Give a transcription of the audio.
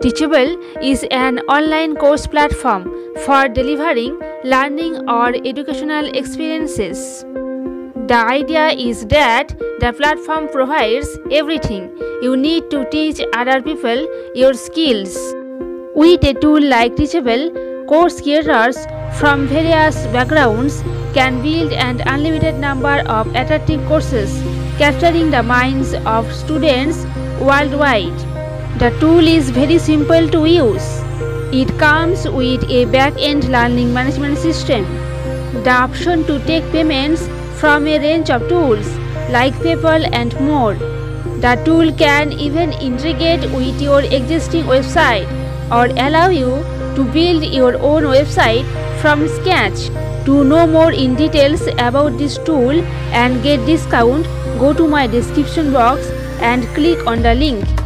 Teachable is an online course platform for delivering learning or educational experiences. The idea is that the platform provides everything you need to teach other people your skills. With a tool like Teachable, course creators from various backgrounds can build an unlimited number of attractive courses capturing the minds of students worldwide. The tool is very simple to use. It comes with a back-end learning management system. The option to take payments from a range of tools like PayPal and more. The tool can even integrate with your existing website or allow you to build your own website from scratch. To know more in details about this tool and get discount, go to my description box and click on the link.